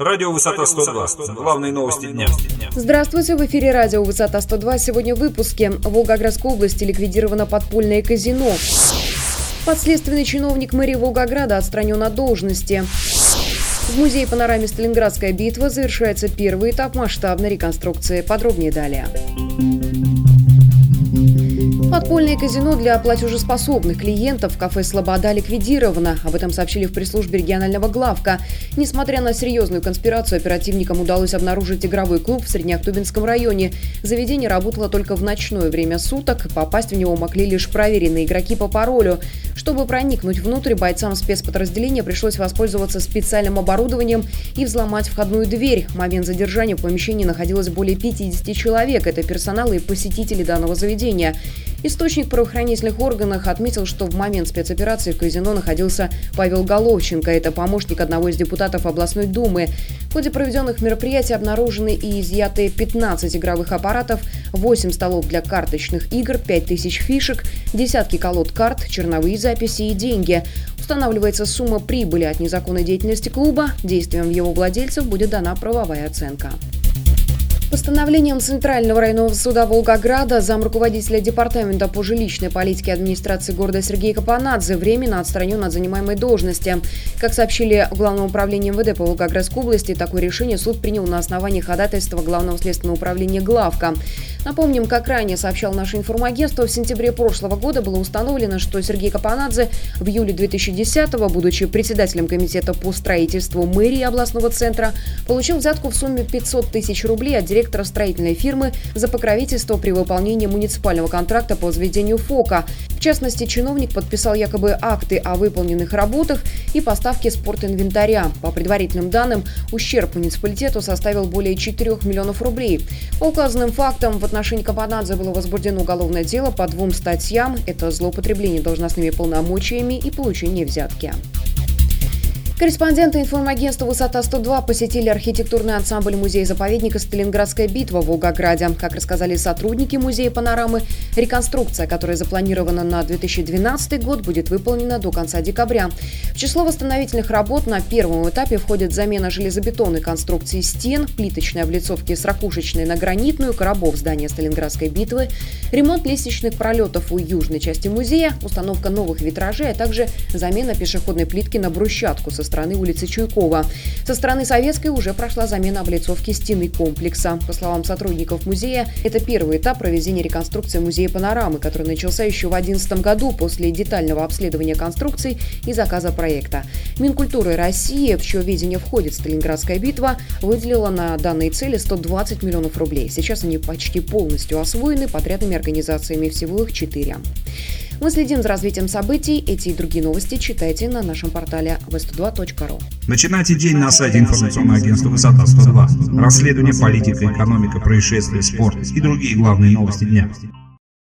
Радио «Высота 102». Главные новости дня. Здравствуйте, в эфире радио «Высота 102». Сегодня в выпуске. В Волгоградской области ликвидировано подпольное казино. Подследственный чиновник мэрии Волгограда отстранен от должности. В музее панораме «Сталинградская битва» завершается первый этап масштабной реконструкции. Подробнее далее. Подпольное казино для платежеспособных клиентов кафе «Слобода» ликвидировано. Об этом сообщили в пресс-службе регионального главка. Несмотря на серьезную конспирацию, оперативникам удалось обнаружить игровой клуб в Среднеактубинском районе. Заведение работало только в ночное время суток. Попасть в него могли лишь проверенные игроки по паролю. Чтобы проникнуть внутрь, бойцам спецподразделения пришлось воспользоваться специальным оборудованием и взломать входную дверь. В момент задержания в помещении находилось более 50 человек. Это персонал и посетители данного заведения. Источник в правоохранительных органах отметил, что в момент спецоперации в казино находился Павел Головченко. Это помощник одного из депутатов областной думы. В ходе проведенных мероприятий обнаружены и изъяты 15 игровых аппаратов, 8 столов для карточных игр, 5000 фишек, десятки колод карт, черновые записи и деньги. Устанавливается сумма прибыли от незаконной деятельности клуба. Действиям его владельцев будет дана правовая оценка. Постановлением Центрального районного суда Волгограда зам руководителя Департамента по жилищной политике администрации города Сергей Капанадзе временно отстранен от занимаемой должности. Как сообщили в Главном управлении МВД по Волгоградской области, такое решение суд принял на основании ходатайства Главного следственного управления «Главка». Напомним, как ранее сообщал наше информагентство, в сентябре прошлого года было установлено, что Сергей Капанадзе в июле 2010-го, будучи председателем комитета по строительству мэрии областного центра, получил взятку в сумме 500 тысяч рублей от директора строительной фирмы за покровительство при выполнении муниципального контракта по возведению ФОКа. В частности, чиновник подписал якобы акты о выполненных работах и поставке спортинвентаря. По предварительным данным, ущерб муниципалитету составил более 4 миллионов рублей. По указанным фактам в отношении Капанадзе было возбуждено уголовное дело по двум статьям. Это злоупотребление должностными полномочиями и получение взятки. Корреспонденты информагентства «Высота-102» посетили архитектурный ансамбль музея-заповедника «Сталинградская битва» в Волгограде. Как рассказали сотрудники музея «Панорамы», реконструкция, которая запланирована на 2012 год, будет выполнена до конца декабря. В число восстановительных работ на первом этапе входит замена железобетонной конструкции стен, плиточной облицовки с ракушечной на гранитную, коробов здания Сталинградской битвы, ремонт лестничных пролетов у южной части музея, установка новых витражей, а также замена пешеходной плитки на брусчатку со стороны улицы Чуйкова. Со стороны Советской уже прошла замена облицовки стены комплекса. По словам сотрудников музея, это первый этап проведения реконструкции музея панорамы, который начался еще в 2011 году после детального обследования конструкций и заказа проекта. Минкультуры России, в чье видение входит Сталинградская битва, выделила на данные цели 120 миллионов рублей. Сейчас они почти полностью освоены подрядными организациями, всего их четыре. Мы следим за развитием событий. Эти и другие новости читайте на нашем портале v102.ru. Начинайте день на сайте информационного агентства «Высота 102». Расследование, политика, экономика, происшествия, спорт и другие главные новости дня.